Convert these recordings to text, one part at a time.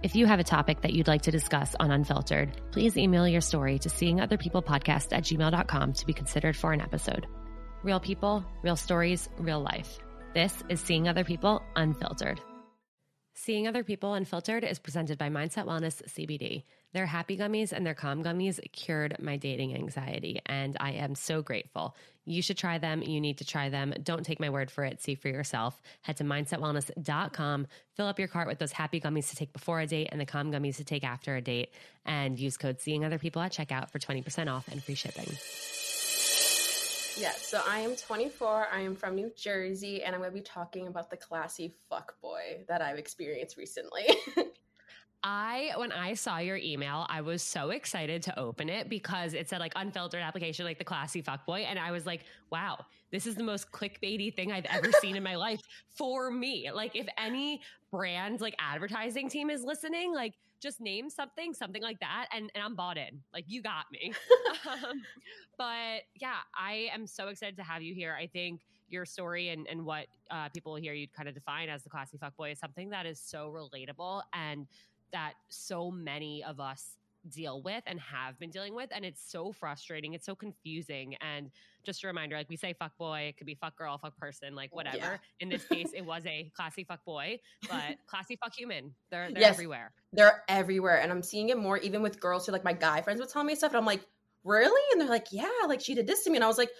If you have a topic that you'd like to discuss on Unfiltered, please email your story to seeingotherpeoplepodcast at gmail.com to be considered for an episode. Real people, real stories, real life. This is Seeing Other People Unfiltered. Seeing Other People Unfiltered is presented by Mindset Wellness CBD. Their happy gummies and their calm gummies cured my dating anxiety, and I am so grateful. You should try them. You need to try them. Don't take my word for it. See for yourself. Head to mindsetwellness.com, fill up your cart with those happy gummies to take before a date and the calm gummies to take after a date, and use code Seeing Other People at checkout for 20% off and free shipping. Yeah, so I am 24. I am from New Jersey, and I'm going to be talking about the classy fuck boy that I've experienced recently. I when I saw your email, I was so excited to open it because it said like unfiltered application, like the classy fuckboy, and I was like, wow, this is the most clickbaity thing I've ever seen in my life for me. Like, if any brand like advertising team is listening, like just name something, something like that, and and I'm bought in. Like, you got me. um, but yeah, I am so excited to have you here. I think your story and, and what uh, people hear you kind of define as the classy fuckboy is something that is so relatable and that so many of us deal with and have been dealing with and it's so frustrating it's so confusing and just a reminder like we say fuck boy it could be fuck girl fuck person like whatever. Yeah. in this case it was a classy fuck boy but classy fuck human. They're, they're yes, everywhere. They're everywhere and i'm seeing it more even with girls who like my guy friends would tell me stuff and i'm like really? And they're like yeah like she did this to me and i was like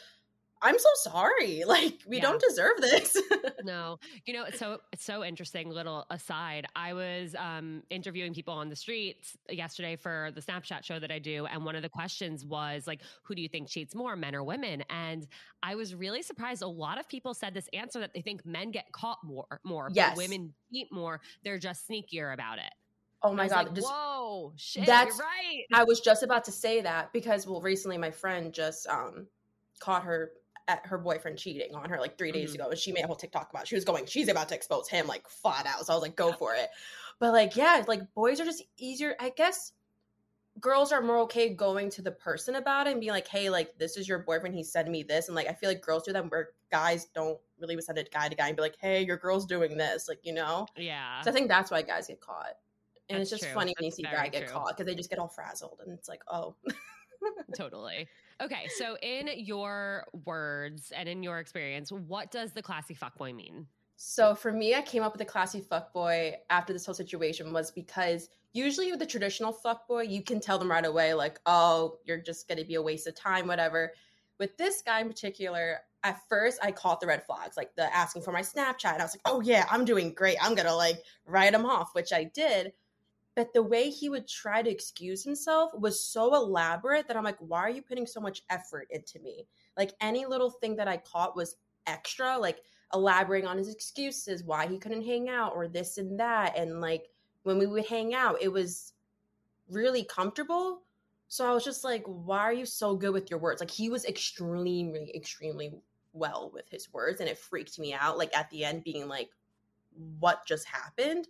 I'm so sorry. Like we yeah. don't deserve this. no. You know, it's so it's so interesting little aside. I was um interviewing people on the streets yesterday for the Snapchat show that I do and one of the questions was like who do you think cheats more, men or women? And I was really surprised a lot of people said this answer that they think men get caught more more, yes. women cheat more. They're just sneakier about it. Oh my god! Like, just, Whoa, shit! that's- you're right. I was just about to say that because well, recently my friend just um caught her at her boyfriend cheating on her like 3 days Mhm. ago, and she made a whole TikTok about. It. She was going, she's about to expose him like flat out. So I was like, go for it. But like, yeah, like boys are just easier. I guess girls are more okay going to the person about it and being like, hey, like this is your boyfriend. He said me this, and like I feel like girls do that where guys don't really send it guy to guy and be like, hey, your girl's doing this, like you know. yeah. So I think that's why guys get caught. And it's just true. funny when you see guy get caught because they just get all frazzled and it's like, oh. totally. Okay, so in your words and in your experience, what does the classy fuckboy mean? So for me, I came up with the classy fuckboy after this whole situation was because usually with the traditional fuckboy, you can tell them right away, like, oh, you're just gonna be a waste of time, whatever. With this guy in particular, at first I caught the red flags, like the asking for my Snapchat. And I was like, oh yeah, I'm doing great. I'm gonna like write him off, which I did. But the way he would try to excuse himself was so elaborate that I'm like, why are you putting so much effort into me? Like any little thing that I caught was extra, like elaborating on his excuses, why he couldn't hang out, or this and that. And like when we would hang out, it was really comfortable. So I was just like, why are you so good with your words? Like he was extremely, extremely well with his words, and it freaked me out. Like at the end, being like, what just happened?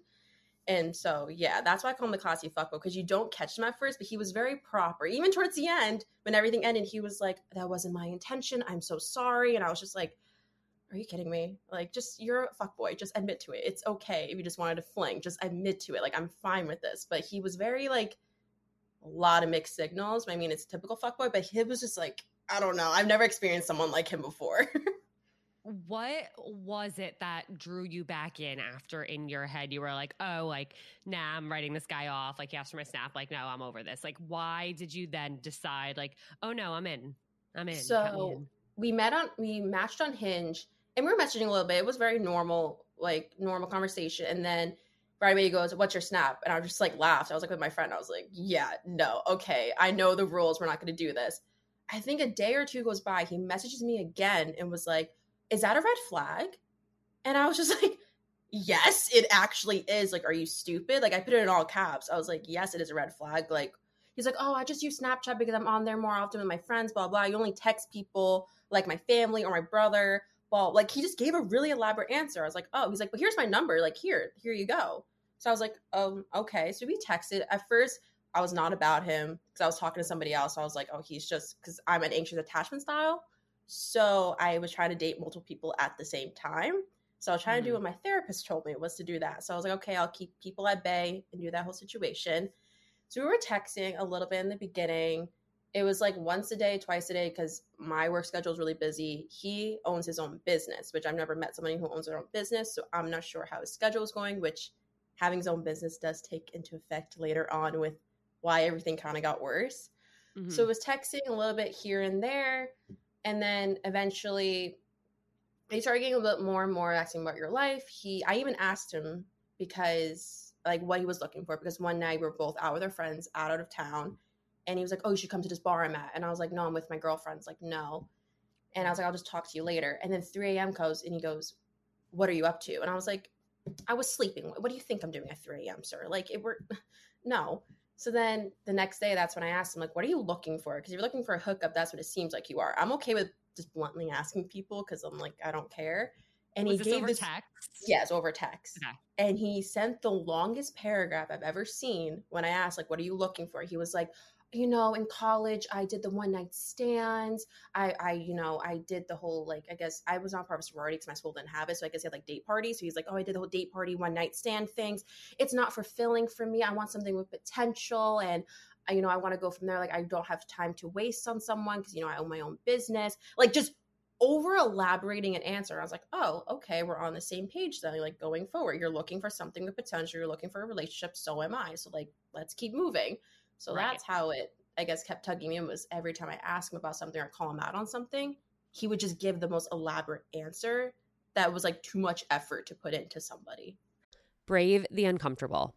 And so, yeah, that's why I call him the classy fuckboy because you don't catch him at first, but he was very proper. Even towards the end, when everything ended, he was like, "That wasn't my intention. I'm so sorry." And I was just like, "Are you kidding me? Like, just you're a fuckboy. Just admit to it. It's okay if you just wanted to fling. Just admit to it. Like, I'm fine with this." But he was very like a lot of mixed signals. I mean, it's a typical fuckboy, but he was just like, I don't know. I've never experienced someone like him before. What was it that drew you back in after in your head you were like, oh, like, nah, I'm writing this guy off. Like, he asked for my snap. Like, no, I'm over this. Like, why did you then decide, like, oh no, I'm in. I'm in. So in. we met on we matched on Hinge and we were messaging a little bit. It was very normal, like normal conversation. And then right away he goes, What's your snap? And I just like laughed. I was like with my friend, I was like, Yeah, no, okay. I know the rules. We're not gonna do this. I think a day or two goes by, he messages me again and was like, Is that a red flag? And I was just like, Yes, it actually is. Like, are you stupid? Like I put it in all caps. I was like, Yes, it is a red flag. Like He's like, oh, I just use Snapchat because I'm on there more often with my friends, blah, blah. You only text people like my family or my brother. Well, like he just gave a really elaborate answer. I was like, oh, he's like, but here's my number. Like, here, here you go. So I was like, um, okay. So we texted. At first, I was not about him because I was talking to somebody else. So I was like, oh, he's just because I'm an anxious attachment style. So I was trying to date multiple people at the same time. So I was trying to do what my therapist told me was to do that. So I was like, okay, I'll keep people at bay and do that whole situation. So we were texting a little bit in the beginning. It was like once a day, twice a day, because my work schedule is really busy. He owns his own business, which I've never met somebody who owns their own business. So I'm not sure how his schedule is going, which having his own business does take into effect later on with why everything kind of got worse. Mhm. So it was texting a little bit here and there. And then eventually he started getting a bit more and more asking about your life. He I even asked him because like what he was looking for because one night we were both out with our friends out of town and he was like, Oh, you should come to this bar I'm at. And I was like, No, I'm with my girlfriends. Like, no. And I was like, I'll just talk to you later. And then 3 a.m. goes and he goes, What are you up to? And I was like, I was sleeping. What do you think I'm doing at 3 a.m., sir? Like it were no. So then the next day, that's when I asked him, like, what are you looking for? Because if you're looking for a hookup, that's what it seems like you are. I'm okay with just bluntly asking people because I'm like, I don't care. And Was he this gave over this, text? yes, over text. Okay. And he sent the longest paragraph I've ever seen when I asked, like, what are you looking for? He was like, you know, in college, I did the one night stands. I, I, you know, I did the whole like, I guess I was on of sorority because my school didn't have it, so I guess he had like date parties. So he's like, oh, I did the whole date party, one night stand things. It's not fulfilling for me. I want something with potential, and uh, you know, I want to go from there. Like, I don't have time to waste on someone because you know I own my own business. Like, just over elaborating an answer. I was like, oh, okay, we're on the same page then. Like going forward, you're looking for something with potential. You're looking for a relationship. So am I. So like, let's keep moving. So Right. that's how it, I guess, kept tugging me in was every time I asked him about something or call him out on something, he would just give the most elaborate answer that was like too much effort to put into somebody. Brave the uncomfortable.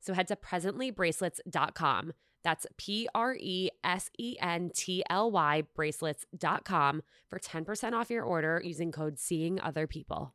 So head to presentlybracelets.com. That's P R E S E N T L Y bracelets.com for 10% off your order using code Seeing Other People.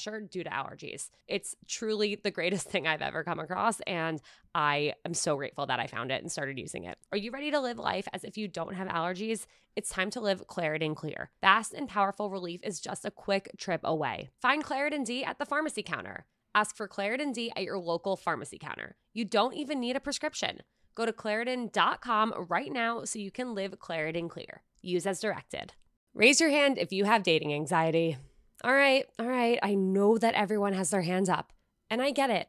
pressure due to allergies. It's truly the greatest thing I've ever come across. And I am so grateful that I found it and started using it. Are you ready to live life as if you don't have allergies? It's time to live Claritin Clear. Fast and powerful relief is just a quick trip away. Find Claritin D at the pharmacy counter. Ask for Claritin D at your local pharmacy counter. You don't even need a prescription. Go to Claritin.com right now so you can live Claritin Clear. Use as directed. Raise your hand if you have dating anxiety. All right, all right, I know that everyone has their hands up, and I get it.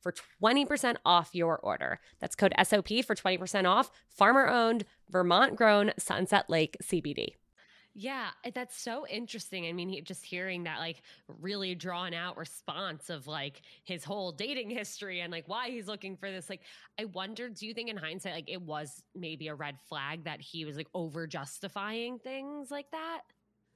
for 20% off your order. That's code SOP for 20% off. Farmer owned, Vermont grown Sunset Lake CBD. Yeah, eh, that's so interesting. I mean, he, just hearing that like really drawn out response of like his whole dating history and like why he's looking for this. Like, I wonder, do you think in hindsight, like it was maybe a red flag that he was like over justifying things like that?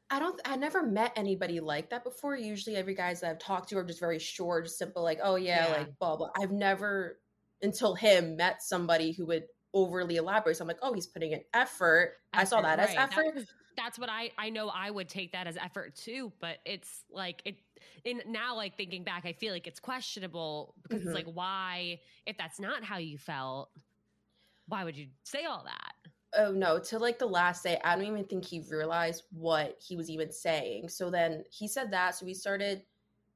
I don't. I never met anybody like that before. Usually, every guys that I've talked to are just very short, just simple, like, "Oh yeah, Yeah. like blah blah." I've never, until him, met somebody who would overly elaborate. So I'm like, "Oh, he's putting in effort." I saw that as right. effort. was- that's what I I know. I would take that as effort too, but it's like it. In now, like thinking back, I feel like it's questionable because Mhm. it's like, why if that's not how you felt, why would you say all that? Oh no to like the last day i don't even think he realized what he was even saying. So then he said that so we started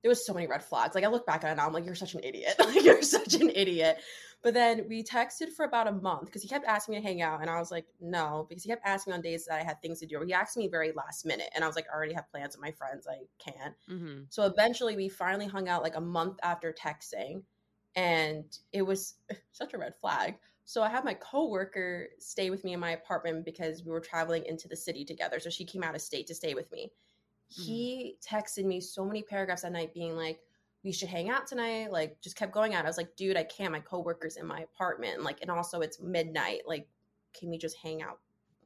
there was so many red flags. Like i look back at it now i'm like you're such an idiot. Like you're such an idiot. But then we texted for about a month because he kept asking me to hang out and i was like no because he kept asking me on days that i had things to do he asked me very last minute and i was like i already have plans with my friends i can't. Mm-hmm. so eventually we finally hung out like a month after texting and it was such a red flag. So I had my coworker stay with me in my apartment because we were traveling into the city together. So she came out of state to stay with me. He mm-hmm. texted me so many paragraphs at night being like, we should hang out tonight. Like, just kept going out. I was like, dude, I can't. My coworker's in my apartment. Like, and also it's midnight. Like, can we just hang out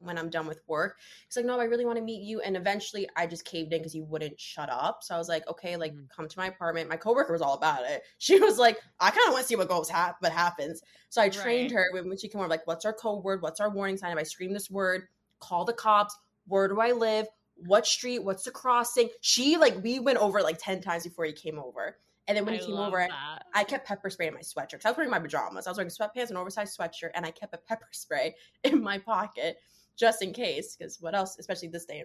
when I'm done with work? He's like, no, I really want to meet you. And eventually I just caved in because he wouldn't shut up. So I was like, okay, like Mhm. come to my apartment. My coworker was all about it. She was like, I kind of want to see what goes hap- what happens. So I trained Right. her when, when she came over, like, what's our code word? What's our warning sign? If I scream this word, call the cops. Where do I live? What street? What's the crossing? She like we went over like 10 times before he came over. And then when I he came over, I- that. I kept pepper spray in my sweatshirt. I was wearing my pajamas. I was wearing sweatpants and oversized sweatshirt, and I kept a pepper spray in my pocket just in case. Because what else, especially this day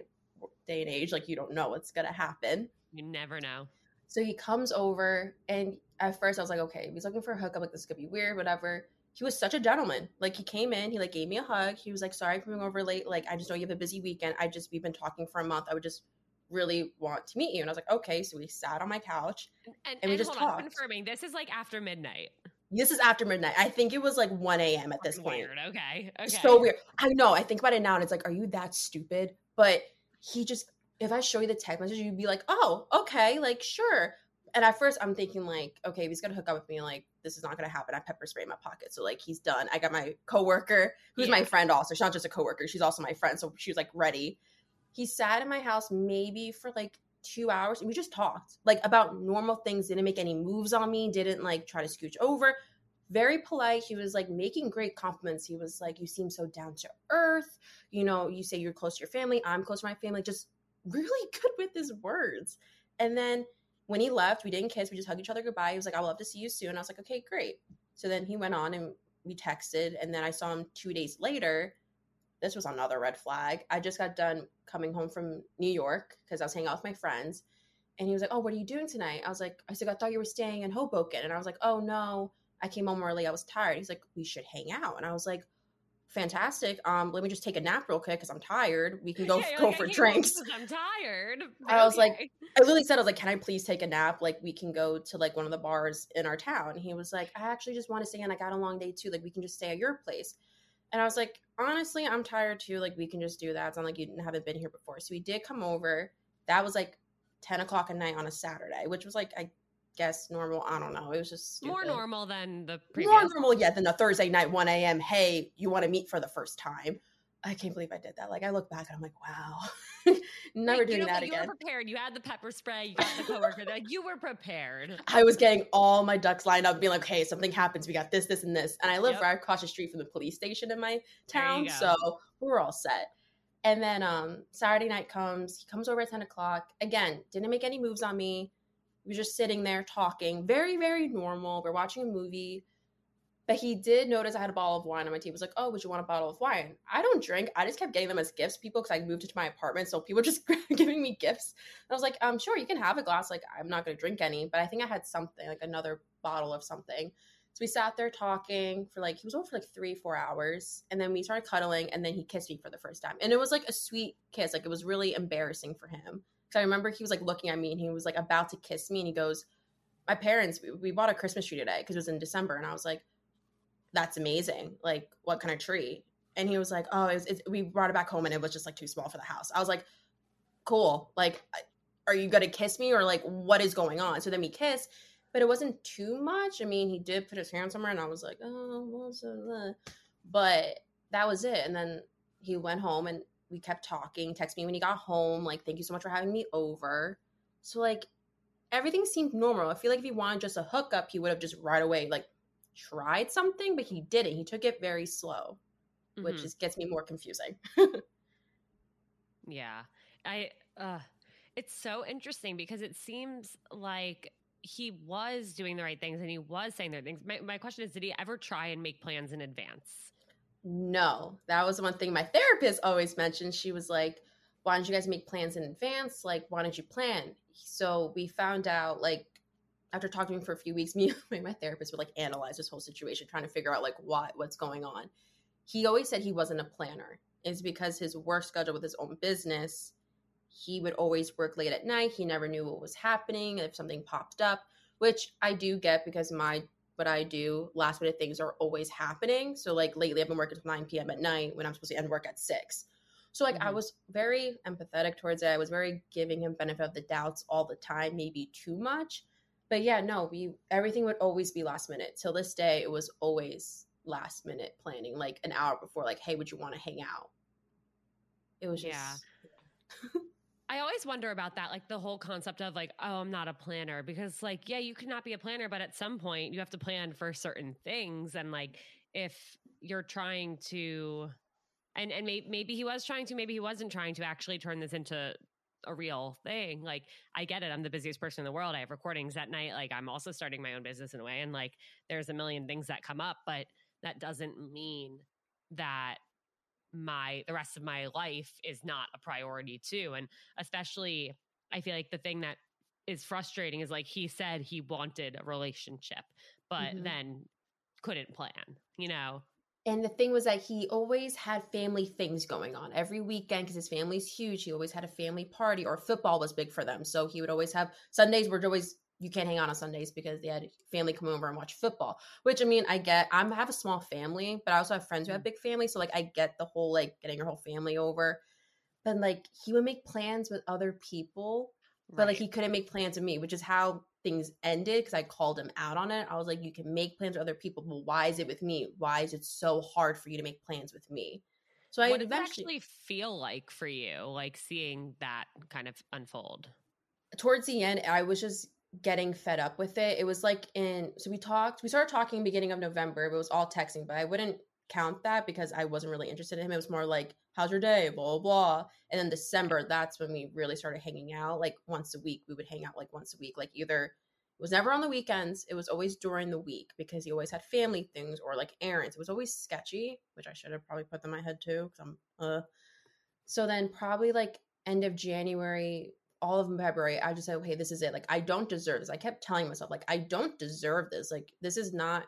day and age, like you don't know what's gonna happen. you never know. So he comes over, and at first I was like, okay, he's looking for a hookup. Like this could be weird, whatever. He was such a gentleman. Like he came in, he like gave me a hug. He was like, sorry for being over late. Like I just know you have a busy weekend. I just we've been talking for a month. I would just really want to meet you. And I was like, okay. So we sat on my couch. And, And and, we just on, talked. confirming this is like after midnight. This is after midnight. I think it was like 1 a.m. at this point. Weird. Okay. Okay. So weird. I know. I think about it now, and it's like, are you that stupid? But he just, if I show you the text message, you'd be like, oh, okay, like sure. And at first, I'm thinking like, okay, he's gonna hook up with me, like this is not gonna happen. I pepper spray in my pocket, so like he's done. I got my coworker, who's my friend, also. She's not just a coworker; she's also my friend. So she was like ready. He sat in my house maybe for like two hours, and we just talked like about normal things. Didn't make any moves on me. Didn't like try to scooch over very polite. He was like making great compliments. He was like, You seem so down to earth. You know, you say you're close to your family. I'm close to my family. Just really good with his words. And then when he left, we didn't kiss. We just hugged each other goodbye. He was like, I would love to see you soon. I was like, Okay, great. So then he went on and we texted. And then I saw him two days later. This was another red flag. I just got done coming home from New York because I was hanging out with my friends. And he was like, Oh, what are you doing tonight? I was like, I said, I thought you were staying in Hoboken. And I was like, Oh, no. I came home early. I was tired. He's like, we should hang out. And I was like, fantastic. Um, let me just take a nap real quick because I'm tired. We can go Yeah, go like, for home I'm tired. I was like, I literally said, I was like, can I please take a nap? Like, we can go to like one of the bars in our town. He was like, I actually just want to stay and I got a long day too. Like, we can just stay at your place. And I was like, honestly, I'm tired too. Like, we can just do that. It's not like you haven't been here before. So we did come over. That was like 10 o'clock at night on a Saturday, which was like, I guess normal. I don't know. It was just more normal than the previous. more normal yet than the Thursday night 1 a.m. Hey, you want to meet for the first time? I can't believe I did that. Like I look back and I'm like, wow, never Like, doing you know, that You again. were prepared. You had the pepper spray. You got the coworker. like you were prepared. I was getting all my ducks lined up, being like, okay, something happens. We got this, this, and this. And I live Yep. right across the street from the police station in my town, so we're all set. And then um Saturday night comes. He comes over at 10 o'clock. Again, didn't make any moves on me. We were just sitting there talking, very, very normal. We're watching a movie. But he did notice I had a bottle of wine on my table. He was like, "Oh, would you want a bottle of wine?" I don't drink. I just kept getting them as gifts, people, because I moved into my apartment, so people just giving me gifts. And I was like, "Um, sure, you can have a glass. Like, I'm not gonna drink any, but I think I had something, like another bottle of something." So we sat there talking for like he was over for like three, four hours, and then we started cuddling, and then he kissed me for the first time, and it was like a sweet kiss. Like it was really embarrassing for him because I remember he was like looking at me, and he was like about to kiss me, and he goes, my parents we, we bought a Christmas tree today because it was in December, and I was like, that's amazing. Like, what kind of tree? And he was like, oh, it's, we brought it back home and it was just like too small for the house. I was like, cool. Like, are you gonna kiss me or like what is going on? So then we kissed, but it wasn't too much. I mean, he did put his hand somewhere, and I was like, oh, that? Uh, but that was it. And then he went home and we kept talking, text me when he got home, like, thank you so much for having me over. So like everything seemed normal. I feel like if he wanted just a hookup, he would have just right away like tried something, but he didn't. He took it very slow, mm-hmm. which just gets me more confusing. yeah. I uh it's so interesting because it seems like he was doing the right things and he was saying the right things. My, my question is, did he ever try and make plans in advance? No, that was one thing my therapist always mentioned. She was like, why don't you guys make plans in advance? Like, why don't you plan? So we found out, like, after talking to him for a few weeks, me and my therapist would like analyze this whole situation, trying to figure out like what what's going on. He always said he wasn't a planner. Is because his work schedule with his own business, he would always work late at night. He never knew what was happening if something popped up, which I do get because my what I do, last minute things are always happening. So like lately I've been working till 9 p.m. at night when I'm supposed to end work at six. So like mm-hmm. I was very empathetic towards it. I was very giving him benefit of the doubts all the time, maybe too much. But yeah, no, we everything would always be last minute. Till this day, it was always last minute planning, like an hour before, like, hey, would you want to hang out? It was just yeah. I always wonder about that, like the whole concept of like, oh, I'm not a planner because, like, yeah, you cannot be a planner, but at some point you have to plan for certain things. And like, if you're trying to, and and may, maybe he was trying to, maybe he wasn't trying to actually turn this into a real thing. Like, I get it. I'm the busiest person in the world. I have recordings at night. Like, I'm also starting my own business in a way, and like, there's a million things that come up, but that doesn't mean that my the rest of my life is not a priority too and especially i feel like the thing that is frustrating is like he said he wanted a relationship but mm-hmm. then couldn't plan you know and the thing was that he always had family things going on every weekend because his family's huge he always had a family party or football was big for them so he would always have sundays were always you can't hang out on Sundays because they had family come over and watch football. Which I mean, I get. I'm I have a small family, but I also have friends who have mm. big families, so like I get the whole like getting your whole family over. But like he would make plans with other people, but right. like he couldn't make plans with me, which is how things ended because I called him out on it. I was like, you can make plans with other people, but why is it with me? Why is it so hard for you to make plans with me? So I what eventually actually feel like for you, like seeing that kind of unfold. Towards the end, I was just getting fed up with it. It was like in so we talked, we started talking beginning of November, but it was all texting, but I wouldn't count that because I wasn't really interested in him. It was more like, how's your day? Blah, blah, blah. And then December, that's when we really started hanging out. Like once a week, we would hang out like once a week. Like either it was never on the weekends, it was always during the week because he always had family things or like errands. It was always sketchy, which I should have probably put in my head too. Cause I'm uh so then probably like end of January, all of February, I just said, okay, this is it. Like, I don't deserve this. I kept telling myself, like, I don't deserve this. Like, this is not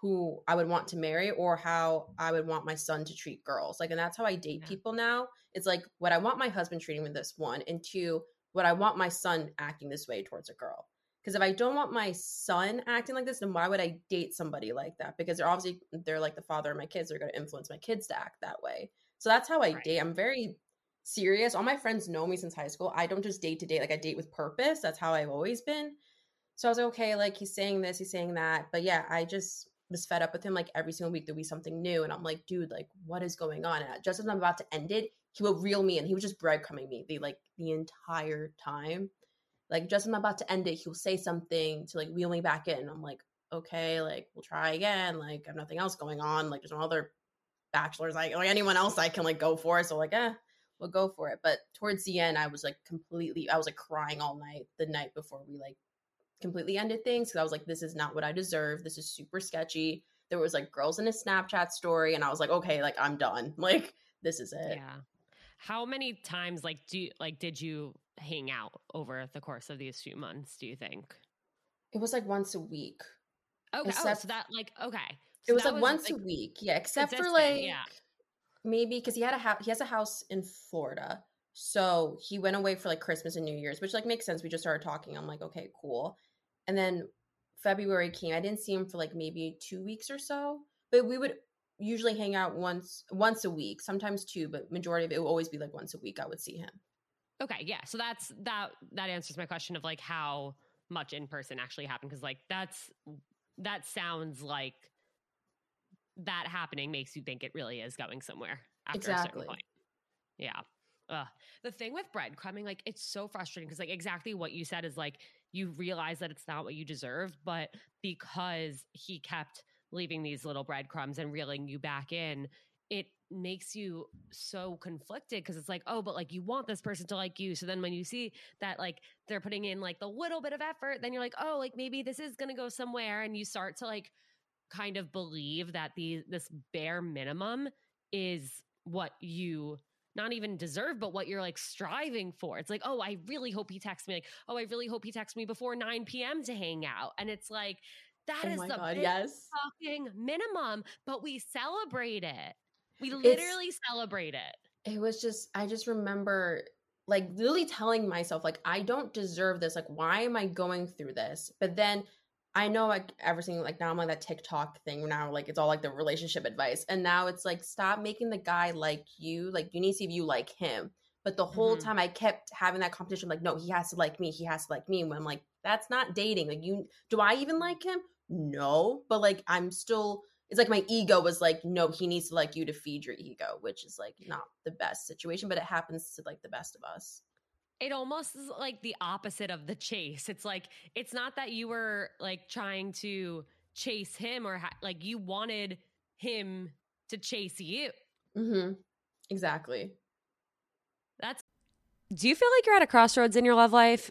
who I would want to marry or how I would want my son to treat girls. Like, and that's how I date yeah. people now. It's like what I want my husband treating with this one, and two, what I want my son acting this way towards a girl. Because if I don't want my son acting like this, then why would I date somebody like that? Because they're obviously they're like the father of my kids. They're going to influence my kids to act that way. So that's how I right. date. I'm very serious. All my friends know me since high school. I don't just date to date, like I date with purpose. That's how I've always been. So I was like, okay, like he's saying this, he's saying that. But yeah, I just was fed up with him like every single week there'd be something new. And I'm like, dude, like what is going on? And just as I'm about to end it, he will reel me in. He was just breadcrumbing me the like the entire time. Like just as I'm about to end it, he'll say something to like reel me back in. I'm like, okay, like we'll try again. Like I have nothing else going on. Like there's no other bachelors like like anyone else I can like go for. So like, eh, we'll go for it. But towards the end, I was like completely, I was like crying all night the night before we like completely ended things because I was like, this is not what I deserve. This is super sketchy. There was like girls in a Snapchat story, and I was like, okay, like I'm done. Like this is it. Yeah. How many times like do you, like did you hang out over the course of these few months? Do you think it was like once a week? Okay, oh, except, oh, so that like okay. So it was like was, once like, a week, yeah. Except for like yeah maybe because he had a house he has a house in florida so he went away for like christmas and new year's which like makes sense we just started talking i'm like okay cool And then February came. I didn't see him for like maybe two weeks or so, but we would usually hang out once once a week, sometimes two, but majority of it would always be like once a week. I would see him. Okay, yeah. So that's that that answers my question of like how much in person actually happened because like that's that sounds like that happening makes you think it really is going somewhere after Exactly. a certain point. Yeah. Ugh. The thing with breadcrumbing, like it's so frustrating because like exactly what you said is like you realize that it's not what you deserve, but because he kept leaving these little breadcrumbs and reeling you back in, it makes you so conflicted because it's like, oh, but like you want this person to like you. So then when you see that like they're putting in like the little bit of effort, then you're like, oh, like maybe this is gonna go somewhere. And you start to like kind of believe that the this bare minimum is what you not even deserve, but what you're like striving for. It's like, oh, I really hope he texts me. Like, oh, I really hope he texts me before 9 p.m. to hang out. And it's like, that oh is the god, yes. fucking minimum, but we celebrate it. We literally celebrate it. It was just I just remember like literally telling myself like I don't deserve this. Like why am I going through this? But then I know like everything like now I'm on that TikTok thing now like it's all like the relationship advice and now it's like stop making the guy like you like you need to see if you like him. But the whole Mhm. time I kept having that competition like no he has to like me he has to like me when I'm like that's not dating like you do I even like him? No but like I'm still it's like my ego was like no he needs to like you to feed your ego which is like not the best situation but it happens to like the best of us It almost is like the opposite of the chase. It's like, it's not that you were like trying to chase him or ha- like you wanted him to chase you. mm-hmm exactly That's Do you feel like you're at a crossroads in your love life?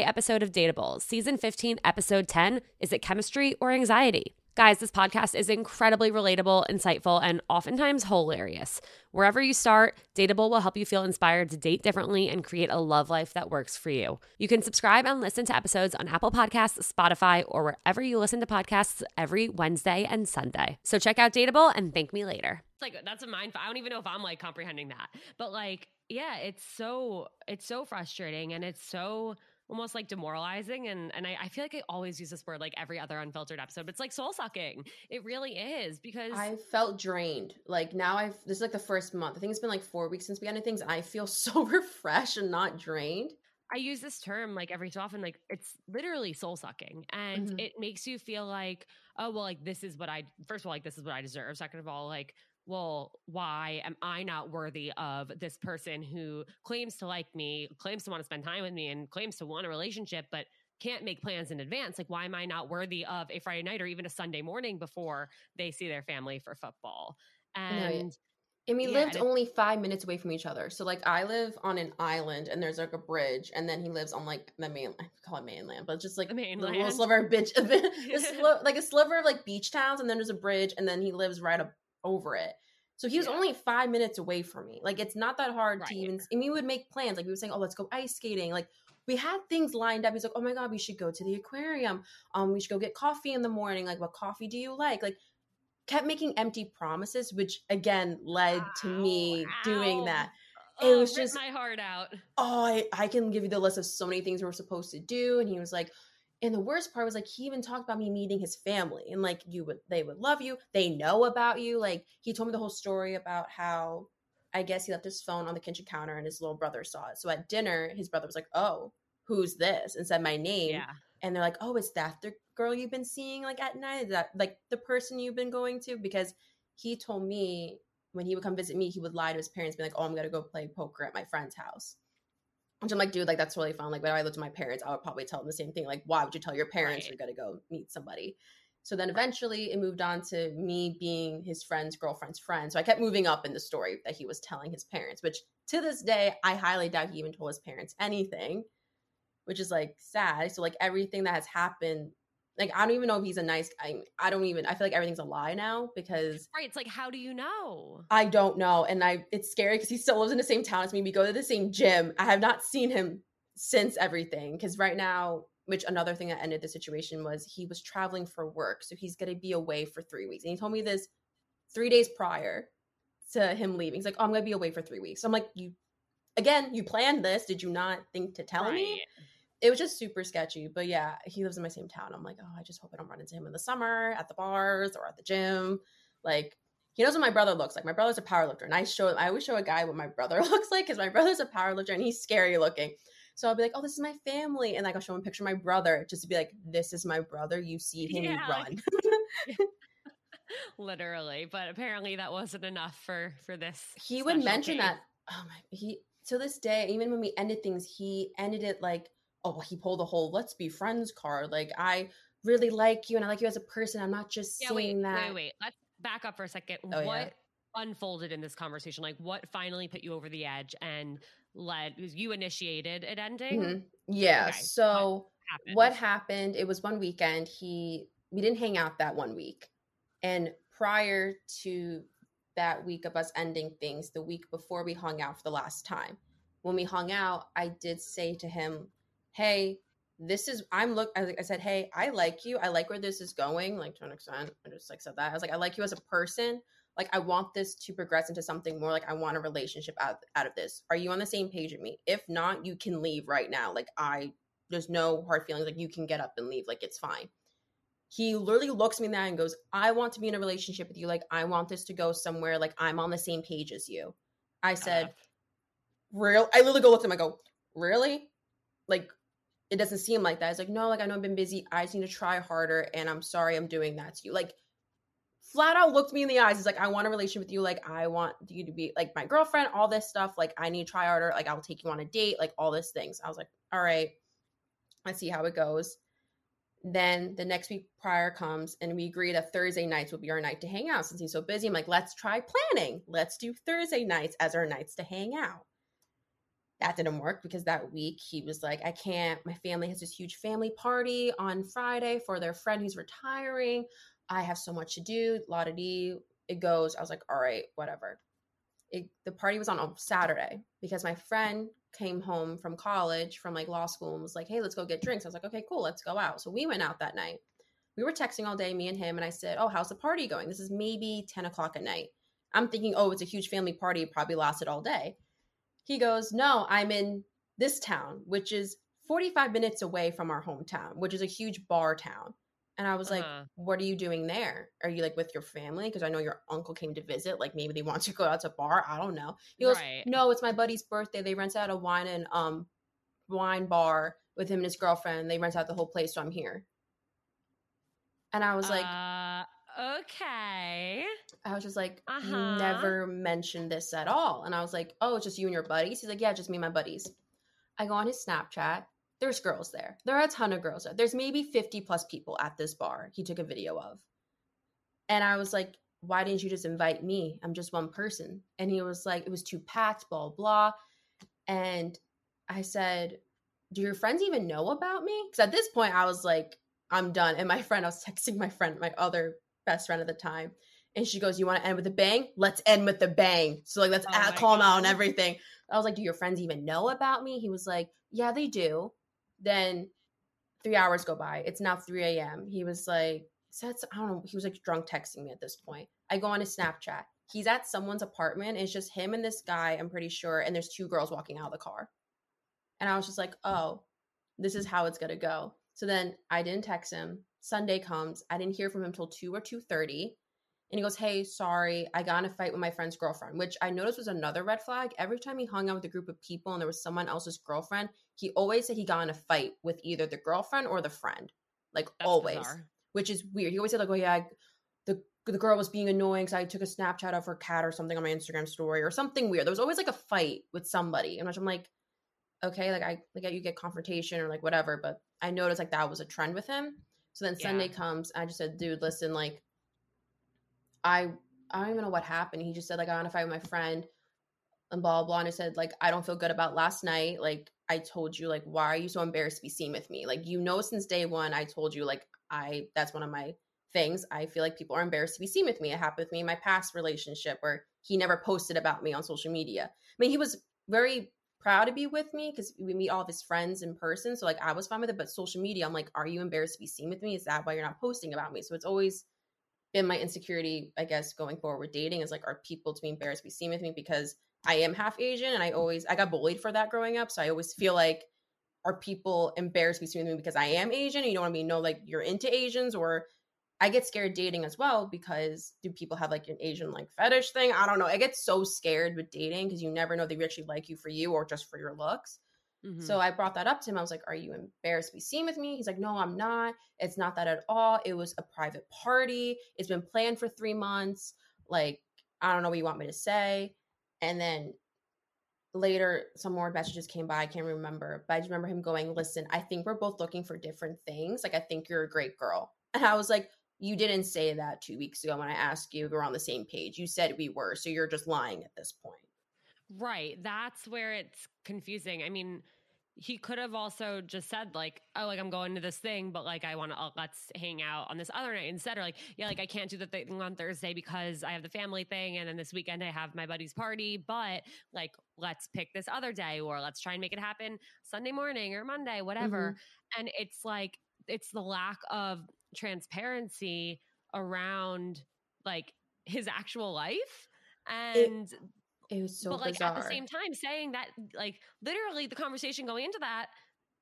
episode of Dateable, season 15, episode 10 Is it chemistry or anxiety? Guys, this podcast is incredibly relatable, insightful, and oftentimes hilarious. Wherever you start, Dateable will help you feel inspired to date differently and create a love life that works for you. You can subscribe and listen to episodes on Apple Podcasts, Spotify, or wherever you listen to podcasts every Wednesday and Sunday. So check out Dateable and thank me later. like that's a mind. I don't even know if I'm like comprehending that, but like, yeah, it's so it's so frustrating and it's so almost like demoralizing. And and I, I feel like I always use this word like every other unfiltered episode. But it's like soul sucking. It really is because I felt drained. Like now I've this is like the first month. I think it's been like four weeks since we ended things. I feel so refreshed and not drained. I use this term like every so often, like it's literally soul sucking. And Mhm. it makes you feel like, oh, well, like this is what I, first of all, like this is what I deserve. Second of all, like, well, why am I not worthy of this person who claims to like me, claims to want to spend time with me, and claims to want a relationship, but can't make plans in advance? Like, why am I not worthy of a Friday night or even a Sunday morning before they see their family for football? And And we Yeah, lived only five minutes away from each other. So like I live on an island and there's like a bridge, and then he lives on like the main I call it mainland, but just like The the little sliver of bitch the sli- like a sliver of like beach towns, and then there's a bridge, and then he lives right up over it. So he was Yeah. only five minutes away from me. Like it's not that hard Right. to even. And we would make plans. Like we were saying, oh, let's go ice skating. Like we had things lined up. He's like, oh my god, we should go to the aquarium. Um, we should go get coffee in the morning. Like, what coffee do you like? Like, kept making empty promises, which again led to me Ow, doing that. oh, it was just- my heart out. Oh, I, I can give you the list of so many things we were supposed to do. And he was like, and the worst part was like he even talked about me meeting his family and like you would they would love you. They know about you. Like he told me the whole story about how I guess he left his phone on the kitchen counter and his little brother saw it. So at dinner, his brother was like, Oh, who's this? and said my name. Yeah. and they're like, "Oh, is that the girl you've been seeing like at night? Is that like the person you've been going to?" Because he told me when he would come visit me, he would lie to his parents, be like, "Oh, I'm gonna go play poker at my friend's house." Which I'm like, dude, like that's really fun. Like when I lived with my parents, I would probably tell them the same thing. Like, why would you tell your parents Right. you're gonna go meet somebody? So then eventually it moved on to me being his friend's girlfriend's friend. So I kept moving up in the story that he was telling his parents, which to this day I highly doubt he even told his parents anything. which is like sad. So like everything that has happened, like I don't even know if he's a nice guy. I don't even. I feel like everything's a lie now because Right. It's like, how do you know? I don't know, and I it's scary because he still lives in the same town as me. We go to the same gym. I have not seen him since everything because right now. Which another thing that ended the situation was he was traveling for work, so he's gonna be away for three weeks, and he told me this three days prior to him leaving. He's like, "Oh, I'm gonna be away for three weeks." So I'm like, "You, again, you planned this? Did you not think to tell me?" It was just super sketchy. But yeah, he lives in my same town. I'm like, "Oh, I just hope I don't run into him in the summer at the bars or at the gym." Like, he knows what my brother looks like. My brother's a power lifter, and I show I always show a guy what my brother looks like because my brother's a power lifter and he's scary looking. So I'll be like, "Oh, this is my family," and like I'll show him a picture of my brother just to be like, "This is my brother. You see him, Yeah, you run." Literally. But apparently that wasn't enough for for this. he would mention case. that oh my he to this day even when we ended things he ended it like oh well, he pulled the whole let's be friends card like i really like you and i like you as a person i'm not just Yeah, saying wait, that wait, wait. Let's back up for a second. Oh, yeah. what unfolded in this conversation? Like, what finally put you over the edge and led? You initiated it ending. Mhm. yeah Okay, so Happened. what happened it was one weekend he we didn't hang out that one week and prior to that week of us ending things the week before we hung out for the last time when we hung out i did say to him hey this is i'm look I, I said hey i like you. I like where this is going like to an extent. I just like said that. I was like i like you as a person. Like i want this to progress into something more like i want a relationship out, out of this. Are you on the same page with me? If not you can leave right now. Like i there's no hard feelings. Like you can get up and leave. Like it's fine. He literally looks me in the eye and goes i want to be in a relationship with you. Like i want this to go somewhere. Like i'm on the same page as you. I said real i literally go look at him. I go really? Like it doesn't seem like that. It's like no like i know i've been busy. I just need to try harder and i'm sorry i'm doing that to you. Like flat out looked me in the eyes. It's like i want a relationship with you. Like i want you to be like my girlfriend all this stuff. Like i need to try harder. Like i'll take you on a date. Like all these things. I was like all right. Let's see how it goes. Then the next week prior comes and we agree that Thursday nights will be our night to hang out since he's so busy. I'm like, let's try planning. Let's do Thursday nights as our nights to hang out. That didn't work because that week he was like, I can't. My family has this huge family party on Friday for their friend who's retiring. I have so much to do. La da dee. It goes. I was like, all right, whatever. It, the party was on Saturday because my friend came home from college from like law school and was like, hey, let's go get drinks. I was like, okay, cool, let's go out. So we went out that night. We were texting all day, me and him, and I said, oh, how's the party going? This is maybe 10 o'clock at night. I'm thinking, oh, it's a huge family party. Probably lasted all day. He goes, no, I'm in this town, which is 45 minutes away from our hometown, which is a huge bar town. And I was like, Uh-huh. what are you doing there? Are you like with your family? Because I know your uncle came to visit. Like maybe they want to go out to a bar. I don't know. He goes, Right. no, it's my buddy's birthday. They rent out a wine and um wine bar with him and his girlfriend. They rent out the whole place, so I'm here. And I was like, uh, okay. I was just like, Uh-huh. never mentioned this at all. And I was like, oh, it's just you and your buddies. He's like, yeah, just me and my buddies. I go on his Snapchat. There's girls there. There are a ton of girls there. There's maybe 50 plus people at this bar he took a video of. And I was like, why didn't you just invite me? I'm just one person. And he was like, it was too packed, blah, blah. And I said, do your friends even know about me? Because at this point, I was like, I'm done. And my friend, I was texting my friend, my other best friend at the time. And she goes, You want to end with a bang? Let's end with a bang. So, like, let's Oh call him out on everything. I was like, Do your friends even know about me? He was like, Yeah, they do. Then three hours go by. It's now 3 a.m. He was like, said, I don't know. He was like drunk texting me at this point. I go on his Snapchat. He's at someone's apartment. And it's just him and this guy, I'm pretty sure. And there's two girls walking out of the car. And I was just like, Oh, this is how it's going to go. So then I didn't text him. Sunday comes. I didn't hear from him till 2 or 2.30. And he goes, Hey, sorry, I got in a fight with my friend's girlfriend, which I noticed was another red flag. Every time he hung out with a group of people and there was someone else's girlfriend, he always said he got in a fight with either the girlfriend or the friend. Like That's always. bizarre. Which is weird. He always said, like, oh yeah, I, the the girl was being annoying because I took a Snapchat of her cat or something on my Instagram story or something weird. There was always like a fight with somebody. And which I'm like, okay, like I like you get confrontation or like whatever, but I noticed like that was a trend with him. So then Yeah. Sunday comes, I just said, dude, listen, like I I don't even know what happened. He just said like I want to fight with my friend. and blah blah. And I said like I don't feel good about last night. Like I told you like why are you so embarrassed to be seen with me? Like you know since day one I told you like I that's one of my things. I feel like people are embarrassed to be seen with me. It happened with me in my past relationship where he never posted about me on social media. I mean he was very proud to be with me because we meet all of his friends in person. So like I was fine with it, but social media, I'm like, are you embarrassed to be seen with me? Is that why you're not posting about me? So it's always been my insecurity, I guess, going forward with dating is like, are people to be embarrassed to be seen with me because I am half Asian and I always I got bullied for that growing up. So I always feel like are people embarrassed to be seen with me because I am Asian you don't want to be know like you're into Asians or I get scared dating as well because do people have like an Asian like fetish thing? I don't know. I get so scared with dating because you never know they actually like you for you or just for your looks. Mm-hmm. So I brought that up to him. I was like, Are you embarrassed to be seen with me? He's like, No, I'm not. It's not that at all. It was a private party. It's been planned for three months. Like, I don't know what you want me to say. And then later, some more messages came by. I can't remember. But I just remember him going, Listen, I think we're both looking for different things. Like, I think you're a great girl. And I was like, You didn't say that two weeks ago when I asked you if we are on the same page. You said we were. So you're just lying at this point. Right. That's where it's confusing. I mean, he could have also just said like oh like i'm going to this thing but like i want to uh, let's hang out on this other night instead or like yeah like i can't do the thing on thursday because i have the family thing and then this weekend i have my buddy's party but like let's pick this other day or let's try and make it happen sunday morning or monday whatever mm-hmm. and it's like it's the lack of transparency around like his actual life and it- it was so but like bizarre. at the same time saying that like literally the conversation going into that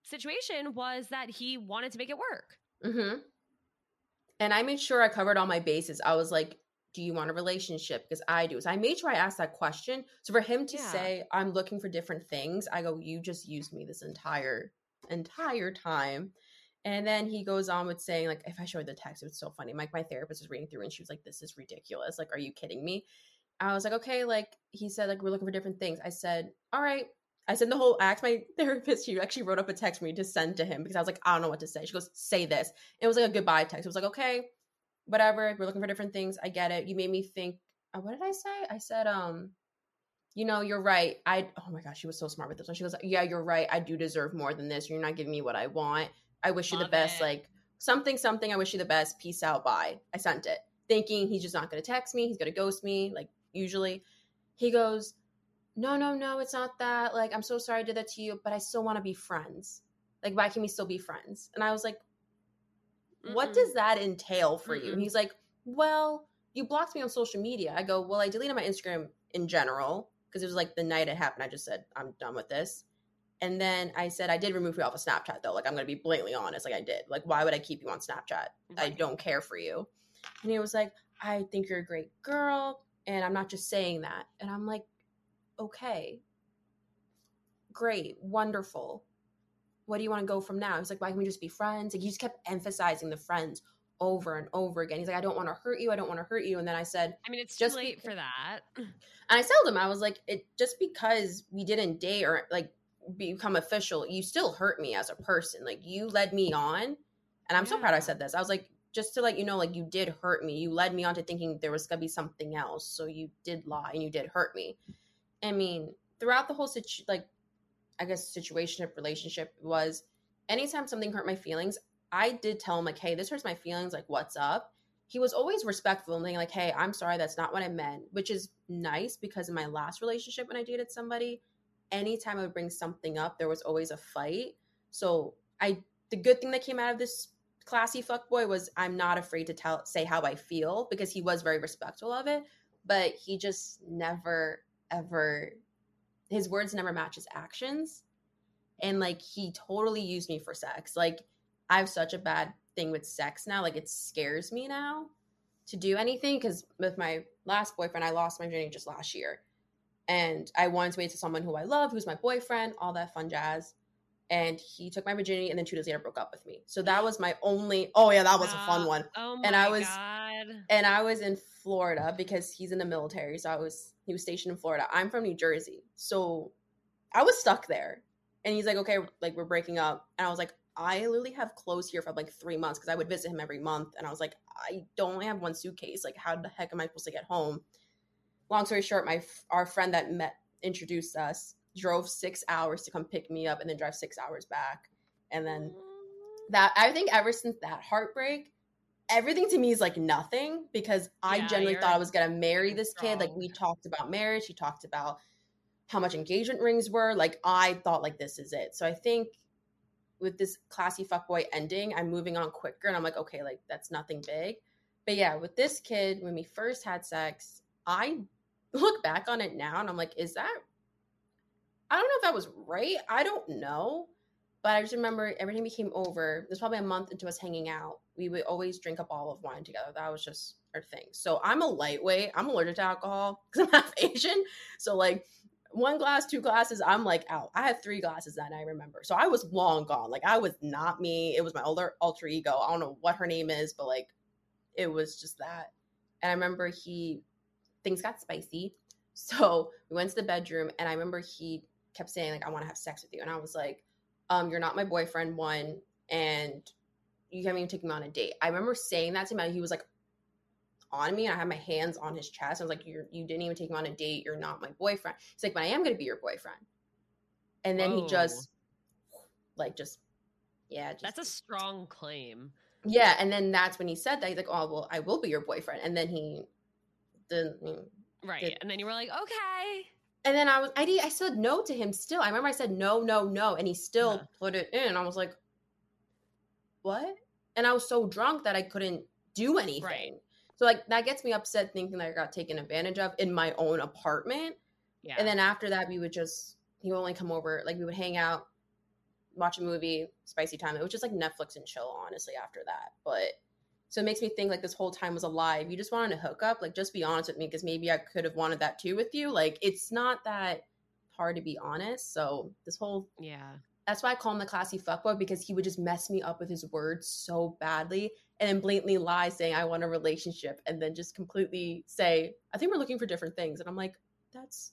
situation was that he wanted to make it work. Mm-hmm. And I made sure I covered all my bases. I was like, do you want a relationship? Because I do. So I made sure I asked that question. So for him to yeah. say, I'm looking for different things, I go, you just used me this entire, entire time. And then he goes on with saying, like, if I showed the text, it was so funny. Like my therapist was reading through and she was like, this is ridiculous. Like, are you kidding me? I was like, okay, like he said, like we're looking for different things. I said, all right. I said the whole asked my therapist, she actually wrote up a text for me to send to him because I was like, I don't know what to say. She goes, say this. It was like a goodbye text. It was like, okay, whatever. We're looking for different things. I get it. You made me think. Uh, what did I say? I said, um, you know, you're right. I oh my gosh, she was so smart with this one. She goes, Yeah, you're right. I do deserve more than this. You're not giving me what I want. I wish you Love the best. It. Like something, something. I wish you the best. Peace out. Bye. I sent it, thinking he's just not gonna text me. He's gonna ghost me. Like usually he goes, No, no, no, it's not that. Like, I'm so sorry I did that to you, but I still want to be friends. Like, why can we still be friends? And I was like, Mm-mm. What does that entail for Mm-mm. you? And he's like, Well, you blocked me on social media. I go, Well, I deleted my Instagram in general because it was like the night it happened. I just said, I'm done with this. And then I said, I did remove you off of Snapchat though. Like, I'm going to be blatantly honest. Like, I did. Like, why would I keep you on Snapchat? Right. I don't care for you. And he was like, I think you're a great girl. And I'm not just saying that. And I'm like, okay, great, wonderful. What do you want to go from now? He's like, why can we just be friends? Like, he just kept emphasizing the friends over and over again. He's like, I don't want to hurt you. I don't want to hurt you. And then I said, I mean, it's just late for that. And I told him, I was like, it just because we didn't date or like become official, you still hurt me as a person. Like, you led me on. And I'm yeah. so proud I said this. I was like, just to let you know, like you did hurt me. You led me on to thinking there was gonna be something else. So you did lie and you did hurt me. I mean, throughout the whole situ like I guess situation of relationship was anytime something hurt my feelings, I did tell him like, hey, this hurts my feelings, like what's up? He was always respectful and being like, hey, I'm sorry, that's not what I meant, which is nice because in my last relationship when I dated somebody, anytime I would bring something up, there was always a fight. So I the good thing that came out of this classy fuckboy was I'm not afraid to tell say how I feel because he was very respectful of it, but he just never ever his words never match his actions. And like he totally used me for sex. Like I have such a bad thing with sex now. Like it scares me now to do anything because with my last boyfriend, I lost my virginity just last year. And I wanted to wait to someone who I love, who's my boyfriend, all that fun jazz and he took my virginity and then two days later broke up with me. So that was my only oh yeah, that was a fun ah, one. Oh and I was God. and I was in Florida because he's in the military. So I was he was stationed in Florida. I'm from New Jersey. So I was stuck there. And he's like, okay, like we're breaking up. And I was like, I literally have clothes here for like three months because I would visit him every month. And I was like, I don't only have one suitcase. Like, how the heck am I supposed to get home? Long story short, my our friend that met introduced us, drove six hours to come pick me up, and then drive six hours back. And then that I think ever since that heartbreak, everything to me is like nothing because I Yeah, genuinely you're thought I was gonna marry this kid. Like we talked about marriage, he talked about how much engagement rings were. Like I thought like this is it. So I think with this classy fuckboy ending, I'm moving on quicker and I'm like, okay, like that's nothing big. But yeah, with this kid, when we first had sex, I look back on it now and I'm like, is that I don't know if that was right. I don't know. But I just remember everything became over, it was probably a month into us hanging out. We would always drink a bottle of wine together. That was just our thing. So I'm a lightweight. I'm allergic to alcohol because I'm half Asian. So like one glass, two glasses, I'm like out. I had three glasses that night, I remember. So I was long gone. Like I was not me. It was my older alter ego. I don't know what her name is, but like it was just that. And I remember he things got spicy. So we went to the bedroom and I remember he kept saying, like, I want to have sex with you. And I was like, um, you're not my boyfriend, one, and you haven't even taken me on a date. I remember saying that to him and he was like on me and I had my hands on his chest. I was like, You're you didn't even take me on a date, you're not my boyfriend. He's like, But I am gonna be your boyfriend. And then he just like just yeah, just That's a strong claim. yeah, and then that's when he said that he's like, "Oh well, I will be your boyfriend." And then he, the, Right. Did- and then you were like, okay. and then I was, I did, I said no to him. Still, I remember I said no, no, no, and he still Uh-huh. put it in. I was like, "What?" And I was so drunk that I couldn't do anything. Right. So like that gets me upset thinking that I got taken advantage of in my own apartment. Yeah. And then after that, we would just he would only come over, like we would hang out, watch a movie, spicy time. It was just like Netflix and chill, honestly, after that. But so it makes me think like this whole time was a lie. If you just wanted to hook up, like just be honest with me, because maybe I could have wanted that too with you. Like it's not that hard to be honest. So this whole yeah. that's why I call him the classy fuckboy because he would just mess me up with his words so badly and then blatantly lie saying I want a relationship and then just completely say, I think we're looking for different things. And I'm like, that's